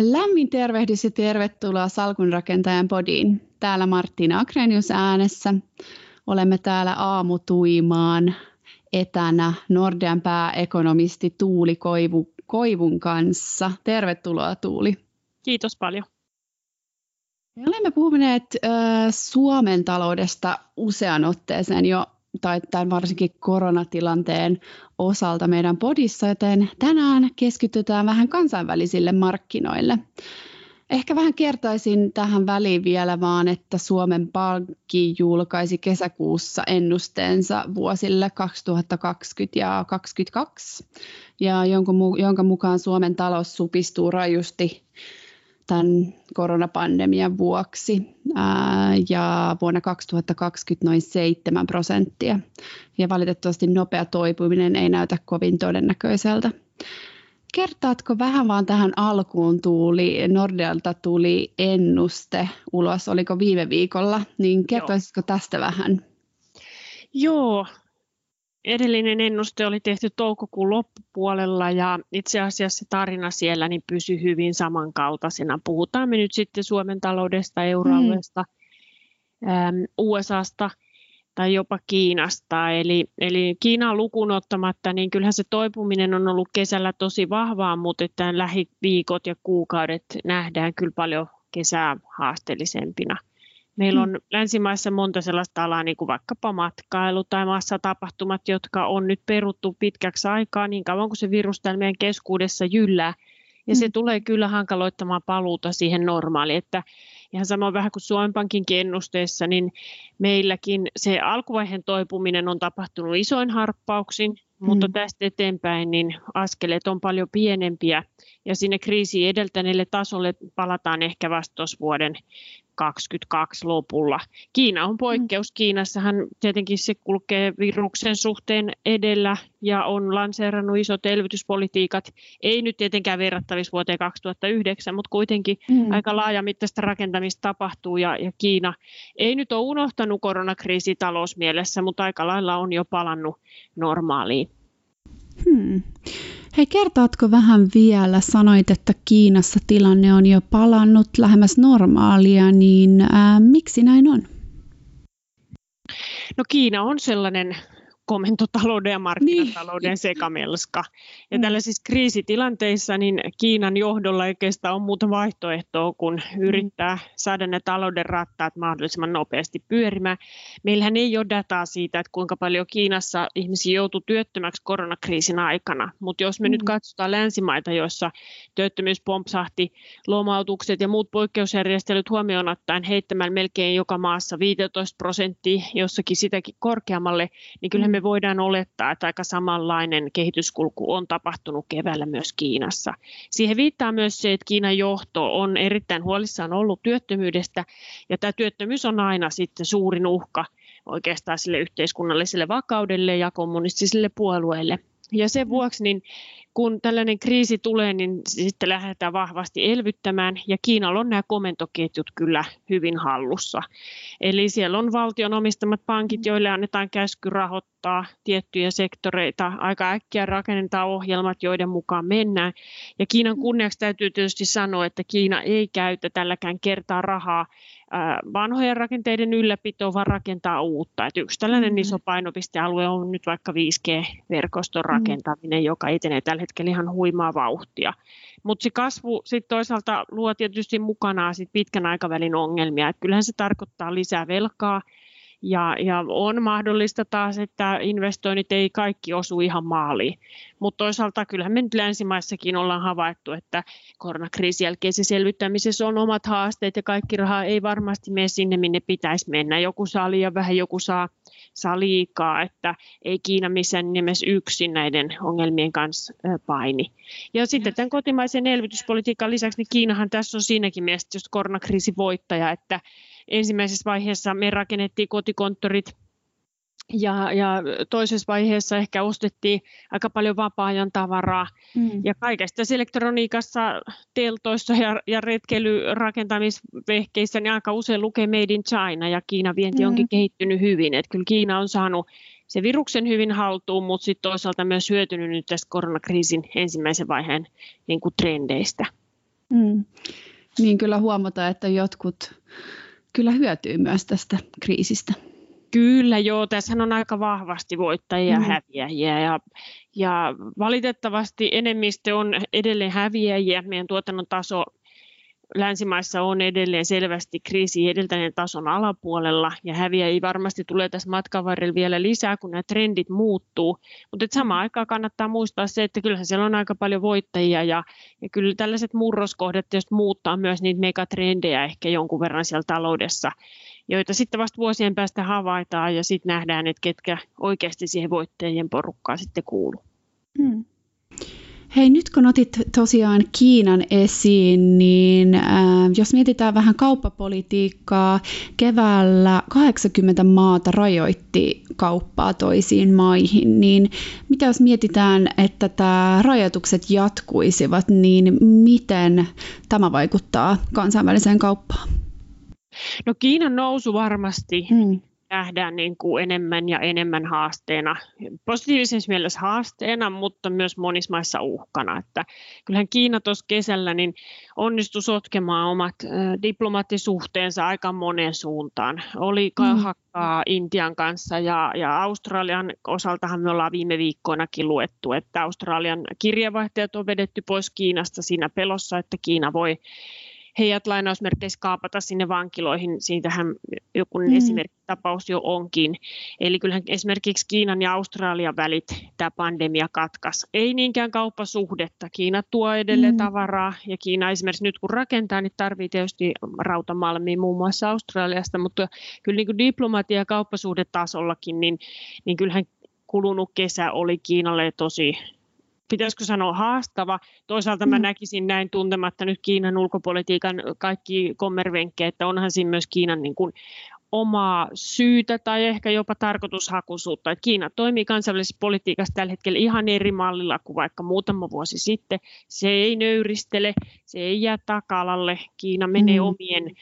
Lämmin tervehdys ja tervetuloa Salkunrakentajan podiin. Täällä Martina Akrenius äänessä. Olemme täällä aamutuimaan etänä Nordean pääekonomisti Tuuli Koivu, Koivun kanssa. Tervetuloa Tuuli. Kiitos paljon. Me olemme puhuneet äh, Suomen taloudesta usean otteeseen jo tai tämän varsinkin koronatilanteen osalta meidän podissa, joten tänään keskitytään vähän kansainvälisille markkinoille. Ehkä vähän kertaisin tähän väliin vielä vaan, että Suomen Pankki julkaisi kesäkuussa ennusteensa vuosille 2020 ja 2022, ja jonka mukaan Suomen talous supistuu rajusti tämän koronapandemian vuoksi ja vuonna 2020 noin 7 prosenttia. Ja valitettavasti nopea toipuminen ei näytä kovin todennäköiseltä. Kertaatko vähän vaan tähän alkuun tuuli, Nordealta tuli ennuste ulos, oliko viime viikolla, niin kertoisitko tästä vähän? Joo, edellinen ennuste oli tehty toukokuun loppupuolella ja itse asiassa tarina siellä niin pysyi hyvin samankaltaisena. Puhutaan me nyt sitten Suomen taloudesta, euroalueesta, mm. USAsta tai jopa Kiinasta. Eli, eli Kiinaa lukuun ottamatta, niin kyllähän se toipuminen on ollut kesällä tosi vahvaa, mutta että lähiviikot ja kuukaudet nähdään kyllä paljon kesää haasteellisempina. Meillä mm. on länsimaissa monta sellaista alaa, niin kuin vaikkapa matkailu tai massatapahtumat, jotka on nyt peruttu pitkäksi aikaa niin kauan kuin se virus täällä meidän keskuudessa jyllää. Ja se mm. tulee kyllä hankaloittamaan paluuta siihen normaaliin, että ihan sama vähän kuin Suomen Pankin ennusteessa, niin meilläkin se alkuvaiheen toipuminen on tapahtunut isoin harppauksin, mutta mm. tästä eteenpäin niin askeleet on paljon pienempiä ja sinne kriisiin edeltäneelle tasolle palataan ehkä vasta vuoden 2022 lopulla. Kiina on poikkeus. Mm. Kiinassahan tietenkin se kulkee viruksen suhteen edellä ja on lanseerannut isot elvytyspolitiikat. Ei nyt tietenkään verrattavissa vuoteen 2009, mutta kuitenkin mm. aika laajamittaista rakentamista tapahtuu ja, ja Kiina ei nyt ole unohtanut koronakriisi talousmielessä, mutta aika lailla on jo palannut normaaliin. Hmm. Hei, kertaatko vähän vielä? Sanoit, että Kiinassa tilanne on jo palannut lähemmäs normaalia, niin ää, miksi näin on? No Kiina on sellainen komentotalouden ja markkinatalouden niin. sekamelska. Ja mm. tällaisissa kriisitilanteissa niin Kiinan johdolla oikeastaan ole muuta vaihtoehtoa kuin mm. yrittää saada ne talouden rattaat mahdollisimman nopeasti pyörimään. Meillähän ei ole dataa siitä, että kuinka paljon Kiinassa ihmisiä joutuu työttömäksi koronakriisin aikana, mutta jos me mm. nyt katsotaan länsimaita, joissa työttömyys pompsahti, lomautukset ja muut poikkeusjärjestelyt huomioon ottaen heittämällä melkein joka maassa 15 prosenttia, jossakin sitäkin korkeammalle, niin kyllä me voidaan olettaa, että aika samanlainen kehityskulku on tapahtunut keväällä myös Kiinassa. Siihen viittaa myös se, että Kiinan johto on erittäin huolissaan ollut työttömyydestä, ja tämä työttömyys on aina sitten suurin uhka oikeastaan sille yhteiskunnalliselle vakaudelle ja kommunistisille puolueille. Ja sen vuoksi niin kun tällainen kriisi tulee, niin sitten lähdetään vahvasti elvyttämään ja Kiinalla on nämä komentoketjut kyllä hyvin hallussa. Eli siellä on valtion omistamat pankit, joille annetaan käsky rahoittaa tiettyjä sektoreita. Aika äkkiä rakennetaan ohjelmat, joiden mukaan mennään. Ja Kiinan kunniaksi täytyy tietysti sanoa, että Kiina ei käytä tälläkään kertaa rahaa vanhojen rakenteiden ylläpitoon, vaan rakentaa uutta. Et yksi tällainen mm. iso painopistealue on nyt vaikka 5G-verkoston mm. rakentaminen, joka etenee tällä hetkellä ihan huimaa vauhtia. Mutta se kasvu sit toisaalta luo tietysti mukanaan sit pitkän aikavälin ongelmia. Et kyllähän se tarkoittaa lisää velkaa, ja, ja on mahdollista taas, että investoinnit ei kaikki osu ihan maaliin. Mutta toisaalta kyllähän me nyt länsimaissakin ollaan havaittu, että koronakriisin jälkeisessä selvittämisessä on omat haasteet ja kaikki raha ei varmasti mene sinne, minne pitäisi mennä. Joku saa liian vähän, joku saa, saa liikaa, että ei Kiina missään nimessä yksin näiden ongelmien kanssa paini. Ja sitten tämän kotimaisen elvytyspolitiikan lisäksi, niin Kiinahan tässä on siinäkin mielessä just koronakriisin voittaja, että ensimmäisessä vaiheessa me rakennettiin kotikonttorit ja, ja toisessa vaiheessa ehkä ostettiin aika paljon vapaa-ajan tavaraa. Mm. Ja kaikesta elektroniikassa, teltoissa ja, ja retkeilyrakentamisvehkeissä niin aika usein lukee Made in China ja Kiinan vienti mm. onkin kehittynyt hyvin. Et kyllä Kiina on saanut se viruksen hyvin haltuun, mutta sitten toisaalta myös hyötynyt nyt tästä koronakriisin ensimmäisen vaiheen niin kuin trendeistä. Mm. Niin kyllä huomataan, että jotkut kyllä hyötyy myös tästä kriisistä. Kyllä joo, tässä on aika vahvasti voittajia ja mm. häviäjiä ja, ja valitettavasti enemmistö on edelleen häviäjiä. Meidän tuotannon taso länsimaissa on edelleen selvästi kriisi edeltäneen tason alapuolella ja häviäjiä varmasti tulee tässä matkan varrella vielä lisää, kun nämä trendit muuttuu. Mutta samaan aikaan kannattaa muistaa se, että kyllähän siellä on aika paljon voittajia ja, ja kyllä tällaiset murroskohdat tietysti muuttaa myös niitä megatrendejä ehkä jonkun verran siellä taloudessa joita sitten vasta vuosien päästä havaitaan ja sitten nähdään, että ketkä oikeasti siihen voittajien porukkaan sitten kuuluu. Hmm. Hei, nyt kun otit tosiaan Kiinan esiin, niin äh, jos mietitään vähän kauppapolitiikkaa, keväällä 80 maata rajoitti kauppaa toisiin maihin, niin mitä jos mietitään, että tämä rajoitukset jatkuisivat, niin miten tämä vaikuttaa kansainväliseen kauppaan? No Kiinan nousu varmasti mm. Nähdään niin kuin enemmän ja enemmän haasteena, positiivisessa mielessä haasteena, mutta myös monissa maissa uhkana. Että kyllähän Kiina tuossa kesällä niin onnistui sotkemaan omat diplomaattisuhteensa aika moneen suuntaan. Oli kahakkaa mm. Intian kanssa ja, ja Australian osaltahan me ollaan viime viikkoinakin luettu, että Australian kirjeenvaihtajat on vedetty pois Kiinasta siinä pelossa, että Kiina voi heidät lainausmerkeissä kaapata sinne vankiloihin. Siitähän joku mm. esimerkkitapaus jo onkin. Eli kyllähän esimerkiksi Kiinan ja Australian välit tämä pandemia katkas. Ei niinkään kauppasuhdetta. Kiina tuo edelleen mm. tavaraa ja Kiina esimerkiksi nyt kun rakentaa, niin tarvitsee tietysti rautamalmia muun muassa Australiasta, mutta kyllä niin kuin diplomatia- ja kauppasuhdetasollakin, niin, niin kyllähän kulunut kesä oli Kiinalle tosi pitäisikö sanoa haastava. Toisaalta mä mm. näkisin näin tuntematta nyt Kiinan ulkopolitiikan kaikki kommervenkkejä, että onhan siinä myös Kiinan niin kuin omaa syytä tai ehkä jopa tarkoitushakuisuutta. Että Kiina toimii kansainvälisessä politiikassa tällä hetkellä ihan eri mallilla kuin vaikka muutama vuosi sitten. Se ei nöyristele, se ei jää takalalle. Kiina menee mm. omien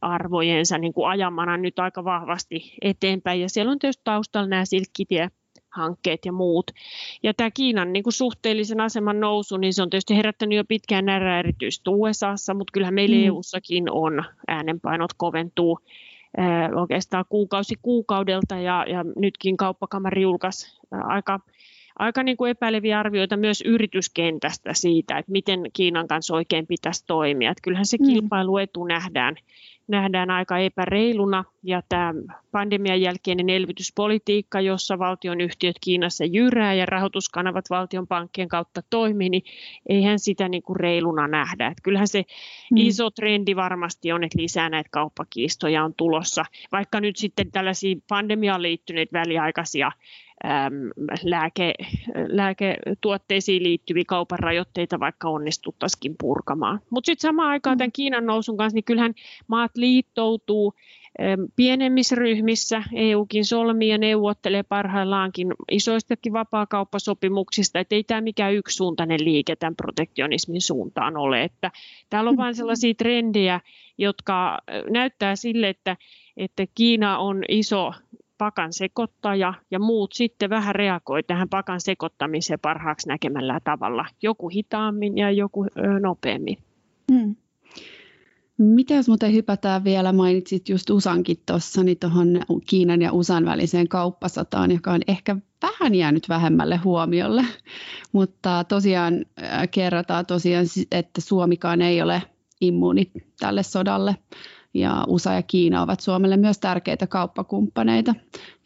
arvojensa niin kuin ajamana nyt aika vahvasti eteenpäin. Ja siellä on tietysti taustalla nämä silkkitie hankkeet ja muut. Ja tämä Kiinan niin kuin suhteellisen aseman nousu, niin se on tietysti herättänyt jo pitkään närää erityisesti USAssa, mutta kyllähän meillä mm. EUssakin on äänenpainot koventuu äh, oikeastaan kuukausi kuukaudelta ja, ja nytkin kauppakamari julkaisi äh, aika aika niin kuin epäileviä arvioita myös yrityskentästä siitä, että miten Kiinan kanssa oikein pitäisi toimia. Että kyllähän se mm. kilpailuetu nähdään nähdään aika epäreiluna ja tämä pandemian jälkeinen elvytyspolitiikka, jossa valtion yhtiöt Kiinassa jyrää ja rahoituskanavat valtion pankkien kautta toimii, niin eihän sitä niin kuin reiluna nähdä. Että kyllähän se mm. iso trendi varmasti on, että lisää näitä kauppakiistoja on tulossa, vaikka nyt sitten tällaisia pandemiaan liittyneitä väliaikaisia lääke, lääketuotteisiin liittyviä kaupan rajoitteita vaikka onnistuttaisikin purkamaan. Mutta sitten samaan aikaan tämän Kiinan nousun kanssa, niin kyllähän maat liittoutuu pienemmissä ryhmissä. EUkin solmii ja neuvottelee parhaillaankin isoistakin vapaakauppasopimuksista, että ei tämä mikään yksisuuntainen liike tämän protektionismin suuntaan ole. Että täällä on vain sellaisia trendejä, jotka näyttää sille, että, että Kiina on iso pakan sekoittaja ja muut sitten vähän reagoi tähän pakan sekoittamiseen parhaaksi näkemällä tavalla. Joku hitaammin ja joku nopeammin. Hmm. Mitä jos muuten hypätään vielä, mainitsit just USAnkin tuossa, niin tuohon Kiinan ja USAn väliseen kauppasotaan, joka on ehkä vähän jäänyt vähemmälle huomiolle, mutta tosiaan kerrotaan tosiaan, että Suomikaan ei ole immuuni tälle sodalle ja USA ja Kiina ovat Suomelle myös tärkeitä kauppakumppaneita.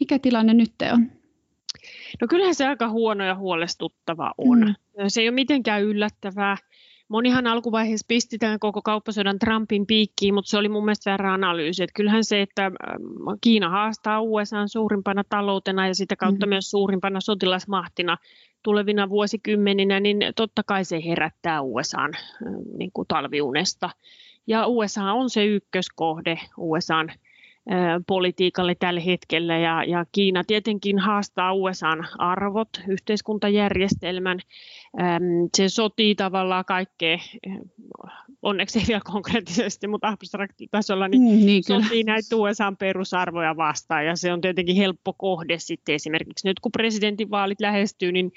Mikä tilanne nyt on? No kyllähän se aika huono ja huolestuttava on. Mm. Se ei ole mitenkään yllättävää. Monihan alkuvaiheessa pisti tämän koko kauppasodan Trumpin piikkiin, mutta se oli mun mielestä väärä analyysi. Että kyllähän se, että ähm, Kiina haastaa USA suurimpana taloutena ja sitä kautta mm. myös suurimpana sotilasmahtina tulevina vuosikymmeninä, niin totta kai se herättää USAn ähm, niin kuin talviunesta. Ja USA on se ykköskohde USAn politiikalle tällä hetkellä. Ja, ja Kiina tietenkin haastaa USAn arvot, yhteiskuntajärjestelmän. Se sotii tavallaan kaikkea, onneksi ei vielä konkreettisesti, mutta abstraktitasolla, niin, mm, niin sotii näitä USAn perusarvoja vastaan. Ja se on tietenkin helppo kohde sitten. Esimerkiksi nyt kun presidentinvaalit lähestyy, niin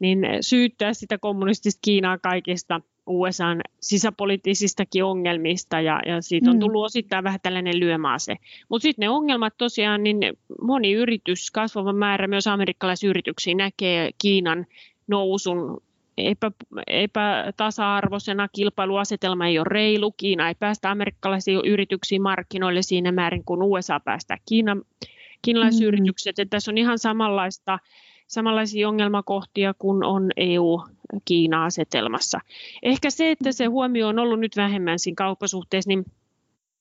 niin syyttää sitä kommunistista Kiinaa kaikista USAn sisäpoliittisistakin ongelmista ja, ja siitä on mm. tullut osittain vähän tällainen lyömaase. Mutta sitten ne ongelmat tosiaan, niin moni yritys, kasvava määrä myös amerikkalaisyrityksiä näkee Kiinan nousun epä, epätasa-arvoisena, kilpailuasetelma ei ole reilu, Kiina ei päästä amerikkalaisiin yrityksiin markkinoille siinä määrin kuin USA päästää Kiina, kiinalaisyritykset. Mm. tässä on ihan samanlaista samanlaisia ongelmakohtia kuin on EU-Kiina-asetelmassa. Ehkä se, että se huomio on ollut nyt vähemmän siinä kauppasuhteessa, niin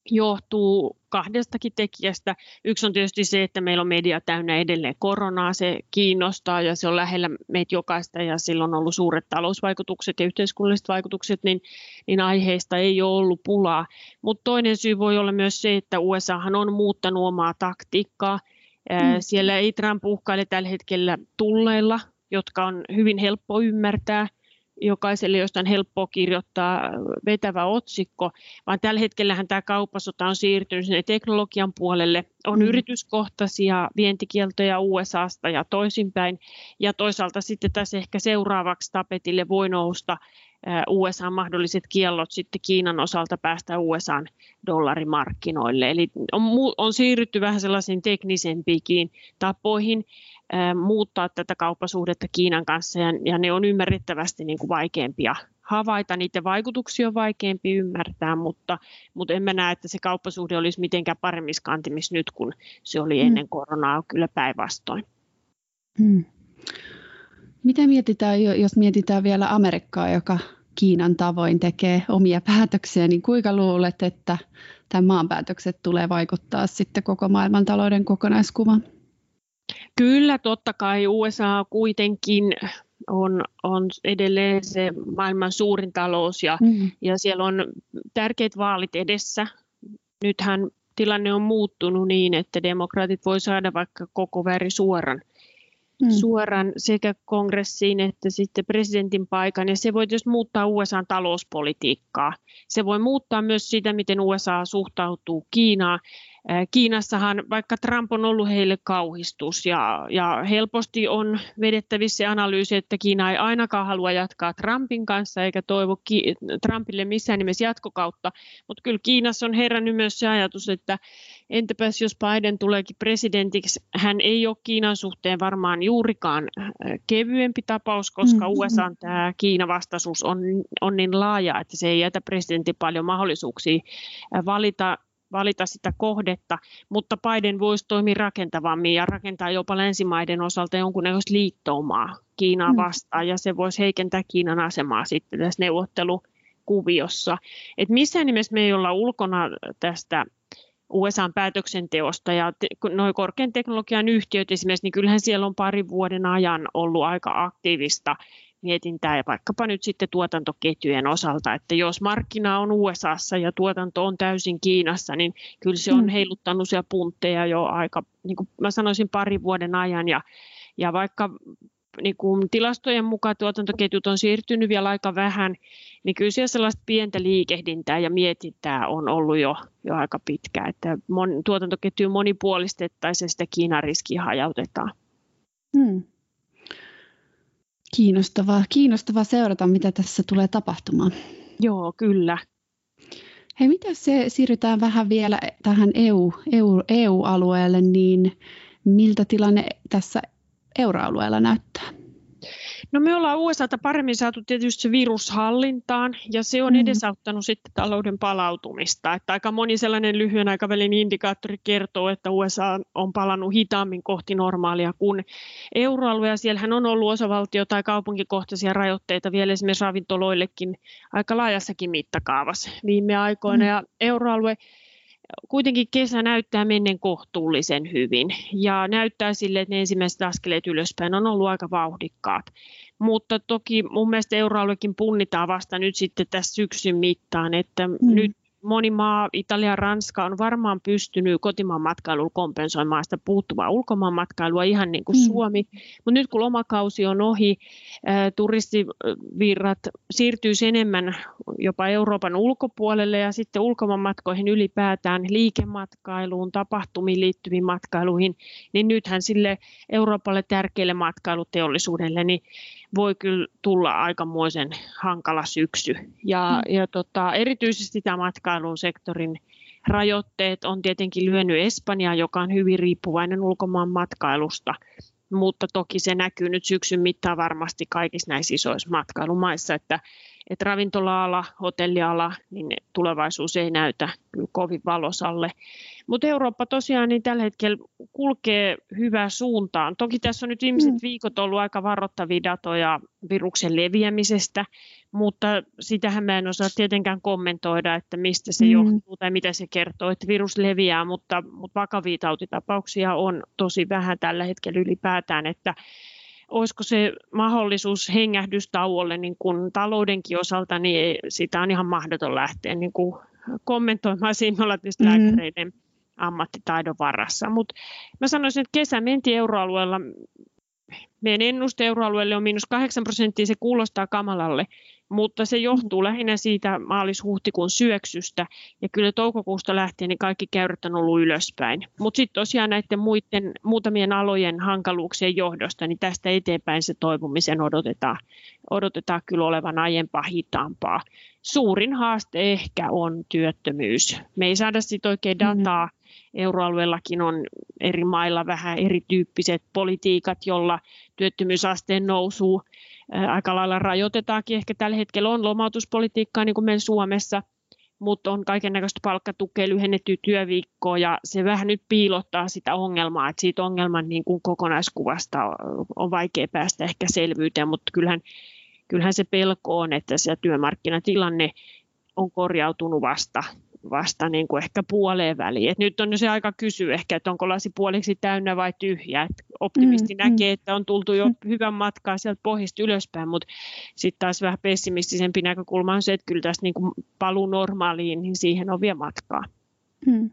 johtuu kahdestakin tekijästä. Yksi on tietysti se, että meillä on media täynnä edelleen koronaa, se kiinnostaa ja se on lähellä meitä jokaista ja sillä on ollut suuret talousvaikutukset ja yhteiskunnalliset vaikutukset, niin, niin aiheista ei ole ollut pulaa. Mutta toinen syy voi olla myös se, että USAhan on muuttanut omaa taktiikkaa. Mm. Siellä ei Trump uhkaile tällä hetkellä tulleilla, jotka on hyvin helppo ymmärtää – jokaiselle, josta on helppoa kirjoittaa vetävä otsikko, vaan tällä hetkellähän tämä kauppasota on siirtynyt sinne teknologian puolelle. On mm. yrityskohtaisia vientikieltoja USAsta ja toisinpäin. Ja toisaalta sitten tässä ehkä seuraavaksi tapetille voi nousta USA mahdolliset kiellot sitten Kiinan osalta päästä USAn dollarimarkkinoille. Eli on, on siirrytty vähän sellaisiin teknisempiin tapoihin muuttaa tätä kauppasuhdetta Kiinan kanssa ja, ja ne on ymmärrettävästi niin kuin vaikeampia havaita, niiden vaikutuksia on vaikeampi ymmärtää, mutta, mutta en mä näe, että se kauppasuhde olisi mitenkään paremmissa kantimissa nyt, kun se oli mm. ennen koronaa, kyllä päinvastoin. Hmm. Mitä mietitään, jos mietitään vielä Amerikkaa, joka Kiinan tavoin tekee omia päätöksiä, niin kuinka luulet, että tämän maan päätökset tulee vaikuttaa sitten koko maailman talouden kokonaiskuvaan? Kyllä, totta kai USA kuitenkin on, on edelleen se maailman suurin talous ja, mm. ja siellä on tärkeät vaalit edessä. Nythän tilanne on muuttunut niin, että demokraatit voi saada vaikka koko väri suoran, mm. suoran sekä kongressiin että sitten presidentin paikan. Ja se voi tietysti muuttaa USAn talouspolitiikkaa. Se voi muuttaa myös sitä, miten USA suhtautuu Kiinaan. Kiinassahan, vaikka Trump on ollut heille kauhistus ja, ja helposti on vedettävissä se analyysi, että Kiina ei ainakaan halua jatkaa Trumpin kanssa eikä toivo Ki- Trumpille missään nimessä jatkokautta, mutta kyllä Kiinassa on herännyt myös se ajatus, että entäpäs jos Biden tuleekin presidentiksi, hän ei ole Kiinan suhteen varmaan juurikaan kevyempi tapaus, koska mm-hmm. USA tämä Kiina-vastaisuus on, on niin laaja, että se ei jätä presidentin paljon mahdollisuuksia valita valita sitä kohdetta, mutta Biden voisi toimia rakentavammin ja rakentaa jopa länsimaiden osalta jonkunnäköistä liittoumaa Kiinaa mm. vastaan, ja se voisi heikentää Kiinan asemaa sitten tässä neuvottelukuviossa. Et missään nimessä me ei olla ulkona tästä USAn päätöksenteosta ja te, noin korkean teknologian yhtiöt esimerkiksi, niin kyllähän siellä on parin vuoden ajan ollut aika aktiivista mietintää ja vaikkapa nyt sitten tuotantoketjujen osalta, että jos markkina on USAssa ja tuotanto on täysin Kiinassa, niin kyllä se on mm. heiluttanut siellä puntteja jo aika, niin kuin mä sanoisin, parin vuoden ajan ja, ja vaikka niin kuin tilastojen mukaan tuotantoketjut on siirtynyt vielä aika vähän, niin kyllä siellä sellaista pientä liikehdintää ja mietintää on ollut jo, jo aika pitkä, että mon, tuotantoketju monipuolistettaisiin ja sitä Kiinan riskiä hajautetaan. Hmm. Kiinnostavaa, kiinnostavaa seurata, mitä tässä tulee tapahtumaan. Joo, kyllä. Hei, mitä se siirrytään vähän vielä tähän EU, EU, EU-alueelle, niin miltä tilanne tässä euroalueella näyttää? No me ollaan USAta paremmin saatu tietysti se virus hallintaan ja se on mm. edesauttanut sitten talouden palautumista. Että aika moni sellainen lyhyen aikavälin indikaattori kertoo, että USA on palannut hitaammin kohti normaalia kuin euroalue. Ja siellähän on ollut osavaltio- tai kaupunkikohtaisia rajoitteita vielä esimerkiksi ravintoloillekin aika laajassakin mittakaavassa viime aikoina. Mm. Ja euroalue kuitenkin kesä näyttää menneen kohtuullisen hyvin ja näyttää sille, että ne ensimmäiset askeleet ylöspäin on ollut aika vauhdikkaat. Mutta toki mun mielestä euroaluekin punnitaan vasta nyt sitten tässä syksyn mittaan, että mm. nyt moni maa, Italia, Ranska on varmaan pystynyt kotimaan matkailulla kompensoimaan sitä puuttuvaa ulkomaan matkailua ihan niin kuin mm. Suomi. Mutta nyt kun lomakausi on ohi, turistivirrat siirtyy enemmän jopa Euroopan ulkopuolelle ja sitten ulkomaan matkoihin ylipäätään liikematkailuun, tapahtumiin liittyviin matkailuihin, niin nythän sille Euroopalle tärkeälle matkailuteollisuudelle niin voi kyllä tulla aikamoisen hankala syksy. Ja, mm. ja tota, erityisesti tämä matkailun sektorin rajoitteet on tietenkin lyönyt Espanjaa, joka on hyvin riippuvainen ulkomaan matkailusta, mutta toki se näkyy nyt syksyn mittaan varmasti kaikissa näissä isoissa matkailumaissa, että että ravintola-ala, hotelliala, niin tulevaisuus ei näytä kyllä kovin valosalle. Mutta Eurooppa tosiaan niin tällä hetkellä kulkee hyvään suuntaan. Toki tässä on nyt viimeiset mm. viikot ollut aika varoittavia datoja viruksen leviämisestä, mutta sitähän mä en osaa tietenkään kommentoida, että mistä se mm. johtuu tai mitä se kertoo, että virus leviää, mutta, mutta vakavia tautitapauksia on tosi vähän tällä hetkellä ylipäätään, että olisiko se mahdollisuus hengähdystauolle niin kuin taloudenkin osalta, niin sitä on ihan mahdoton lähteä niin kuin kommentoimaan. Siinä ollaan tietysti mm. lääkäreiden ammattitaidon varassa. Mutta mä sanoisin, että kesä mentiin euroalueella meidän ennuste euroalueelle on miinus 8 prosenttia, se kuulostaa kamalalle, mutta se johtuu lähinnä siitä maalis-huhtikuun syöksystä, ja kyllä toukokuusta lähtien niin kaikki käyrät on ollut ylöspäin. Mutta sitten tosiaan näiden muiden, muutamien alojen hankaluuksien johdosta, niin tästä eteenpäin se toipumisen odotetaan, odotetaan kyllä olevan aiempaa hitaampaa. Suurin haaste ehkä on työttömyys. Me ei saada sitten oikein dataa, mm-hmm euroalueellakin on eri mailla vähän erityyppiset politiikat, jolla työttömyysasteen nousu aika lailla rajoitetaankin. Ehkä tällä hetkellä on lomautuspolitiikkaa niin kuin meillä Suomessa, mutta on kaiken näköistä palkkatukea, lyhennettyä työviikkoa ja se vähän nyt piilottaa sitä ongelmaa, että siitä ongelman niin kuin kokonaiskuvasta on vaikea päästä ehkä selvyyteen, mutta kyllähän, kyllähän se pelko on, että se työmarkkinatilanne on korjautunut vasta vasta niin kuin ehkä puoleen väliin. Et nyt on se aika kysyä ehkä, että onko lasi puoliksi täynnä vai tyhjä. Et optimisti mm, näkee, mm. että on tultu jo mm. hyvän matkaa sieltä pohjista ylöspäin, mutta sitten taas vähän pessimistisempi näkökulma on se, että kyllä tästä niin kuin paluu normaaliin, niin siihen on vielä matkaa. Mm.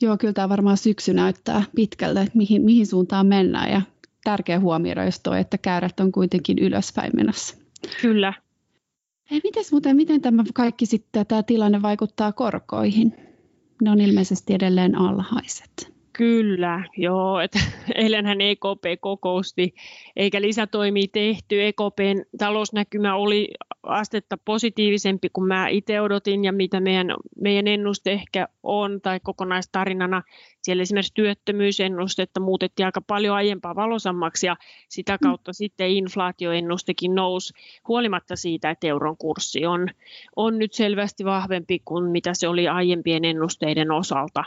Joo, kyllä tämä varmaan syksy näyttää pitkältä, että mihin, mihin suuntaan mennään ja tärkeä huomioida just toi, että käyrät on kuitenkin ylöspäin menossa. Kyllä, Hei, mites muuten, miten tämä kaikki sitten, tämä tilanne vaikuttaa korkoihin? Ne on ilmeisesti edelleen alhaiset. Kyllä, joo. Et, eilenhän EKP kokousti eikä lisätoimia tehty. EKPn talousnäkymä oli astetta positiivisempi kuin mä itse odotin ja mitä meidän, meidän ennuste ehkä on tai kokonaistarinana. Siellä esimerkiksi työttömyysennustetta muutettiin aika paljon aiempaa valosammaksi ja sitä mm. kautta mm. sitten inflaatioennustekin nousi huolimatta siitä, että euron kurssi on, on nyt selvästi vahvempi kuin mitä se oli aiempien ennusteiden osalta.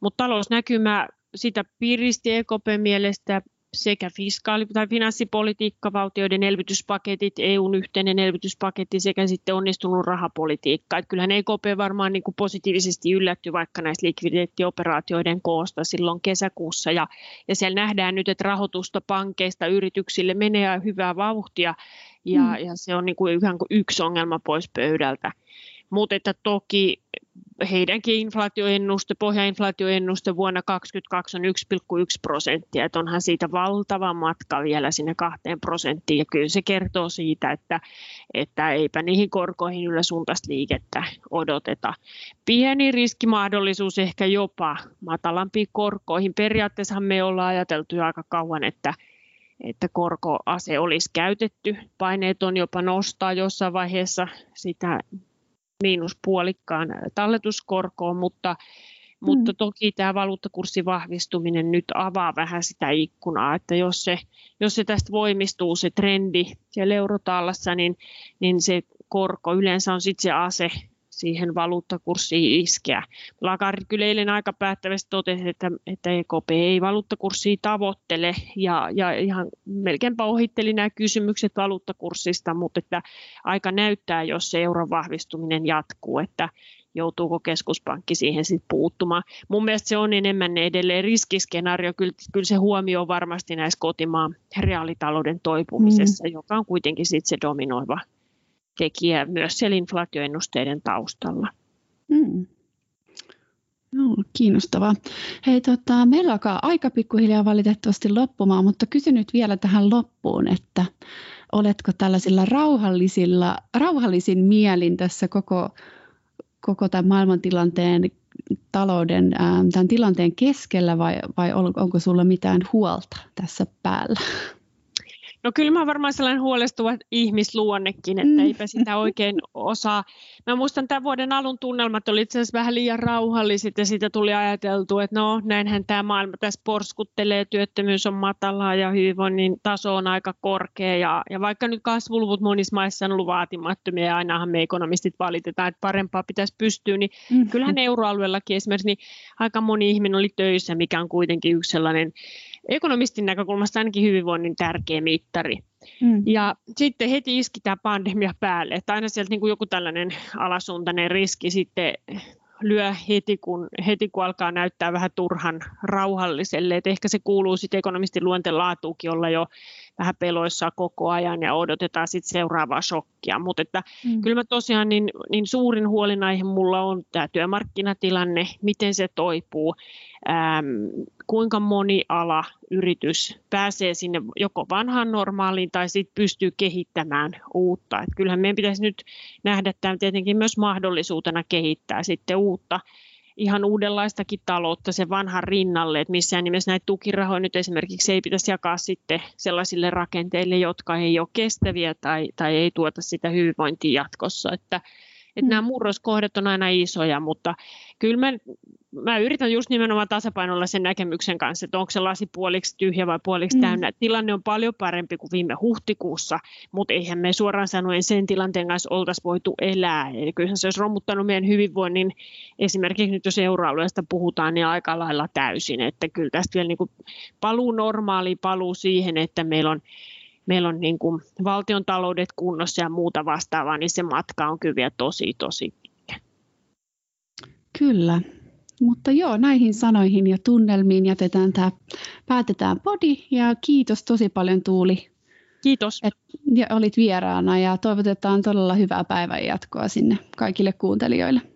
Mutta talousnäkymä sitä piristi EKP mielestä sekä fiskaali- tai finanssipolitiikka, valtioiden elvytyspaketit, EUn yhteinen elvytyspaketti sekä sitten onnistunut rahapolitiikka. Että kyllähän EKP varmaan niin kuin positiivisesti yllätty vaikka näistä likviditeettioperaatioiden koosta silloin kesäkuussa. Ja, ja siellä nähdään nyt, että rahoitusta pankeista yrityksille menee hyvää vauhtia ja, mm. ja se on niin kuin yksi ongelma pois pöydältä. Mutta että toki heidänkin inflaatioennuste, pohjainflaatioennuste vuonna 2022 on 1,1 prosenttia, että onhan siitä valtava matka vielä sinne kahteen prosenttiin, ja kyllä se kertoo siitä, että, että eipä niihin korkoihin yllä suuntaista liikettä odoteta. Pieni riskimahdollisuus ehkä jopa matalampiin korkoihin. Periaatteessa me ollaan ajateltu jo aika kauan, että että korkoase olisi käytetty. Paineet on jopa nostaa jossain vaiheessa sitä miinuspuolikkaan talletuskorkoon, mutta, mm. mutta toki tämä valuuttakurssin vahvistuminen nyt avaa vähän sitä ikkunaa, että jos se, jos se tästä voimistuu se trendi siellä eurotaalassa, niin, niin se korko yleensä on sitten se ase, siihen valuuttakurssiin iskeä. Lagarde kyllä eilen aika päättävästi totesi, että, että EKP ei valuuttakurssia tavoittele ja, ja ihan melkeinpä ohitteli nämä kysymykset valuuttakurssista, mutta että aika näyttää, jos se euron vahvistuminen jatkuu, että joutuuko keskuspankki siihen sitten puuttumaan. Mun mielestä se on enemmän edelleen riskiskenaario, kyllä, kyllä se huomio varmasti näissä kotimaan reaalitalouden toipumisessa, mm. joka on kuitenkin sitten se dominoiva tekijä myös siellä inflaatioennusteiden taustalla. Mm. No, kiinnostavaa. Hei, tota, meillä alkaa aika pikkuhiljaa valitettavasti loppumaan, mutta kysyn nyt vielä tähän loppuun, että oletko tällaisilla rauhallisilla, rauhallisin mielin tässä koko, koko tämän maailmantilanteen talouden, tämän tilanteen keskellä vai, vai onko sulla mitään huolta tässä päällä? No kyllä mä varmaan sellainen huolestuva ihmisluonnekin, että mm. eipä sitä oikein osaa. Mä muistan tämän vuoden alun tunnelmat oli itse asiassa vähän liian rauhalliset ja siitä tuli ajateltu, että no näinhän tämä maailma tässä porskuttelee, työttömyys on matalaa ja hyvinvoinnin taso on aika korkea ja, ja vaikka nyt kasvuluvut monissa maissa on ollut vaatimattomia ja ainahan me ekonomistit valitetaan, että parempaa pitäisi pystyä, niin mm. kyllähän euroalueellakin esimerkiksi niin aika moni ihminen oli töissä, mikä on kuitenkin yksi sellainen ekonomistin näkökulmasta ainakin hyvinvoinnin tärkeä mittari. Mm. Ja sitten heti iski tämä pandemia päälle, että aina sieltä niin kuin joku tällainen alasuuntainen riski sitten lyö heti kun, heti, kun alkaa näyttää vähän turhan rauhalliselle. Et ehkä se kuuluu sitten ekonomistin luonteen laatuukin olla jo vähän peloissa koko ajan ja odotetaan sitten seuraavaa shokkia. Mutta että mm. kyllä mä tosiaan niin, niin suurin huolenaihe mulla on tämä työmarkkinatilanne, miten se toipuu, ähm, kuinka moni ala, yritys pääsee sinne joko vanhaan normaaliin tai sitten pystyy kehittämään uutta. Et kyllähän meidän pitäisi nyt nähdä tämä tietenkin myös mahdollisuutena kehittää sitten uutta ihan uudenlaistakin taloutta sen vanhan rinnalle, että missään nimessä näitä tukirahoja nyt esimerkiksi ei pitäisi jakaa sitten sellaisille rakenteille, jotka ei ole kestäviä tai, tai ei tuota sitä hyvinvointia jatkossa. Että, että mm. nämä murroskohdat on aina isoja, mutta kyllä mä, mä yritän just nimenomaan tasapainolla sen näkemyksen kanssa, että onko se lasi puoliksi tyhjä vai puoliksi mm. täynnä. Tilanne on paljon parempi kuin viime huhtikuussa, mutta eihän me suoraan sanoen sen tilanteen kanssa oltaisi voitu elää. Eli kyllähän se olisi romuttanut meidän hyvinvoinnin, esimerkiksi nyt jos euroalueesta puhutaan, niin aika lailla täysin. Että kyllä tästä vielä niin kuin paluu normaali, paluu siihen, että meillä on meillä on niin kuin valtion taloudet kunnossa ja muuta vastaavaa, niin se matka on kyllä vielä tosi, tosi pitkä. Kyllä, mutta joo, näihin sanoihin ja tunnelmiin jätetään tämä, päätetään podi ja kiitos tosi paljon Tuuli. Kiitos. Et, ja olit vieraana ja toivotetaan todella hyvää päivän jatkoa sinne kaikille kuuntelijoille.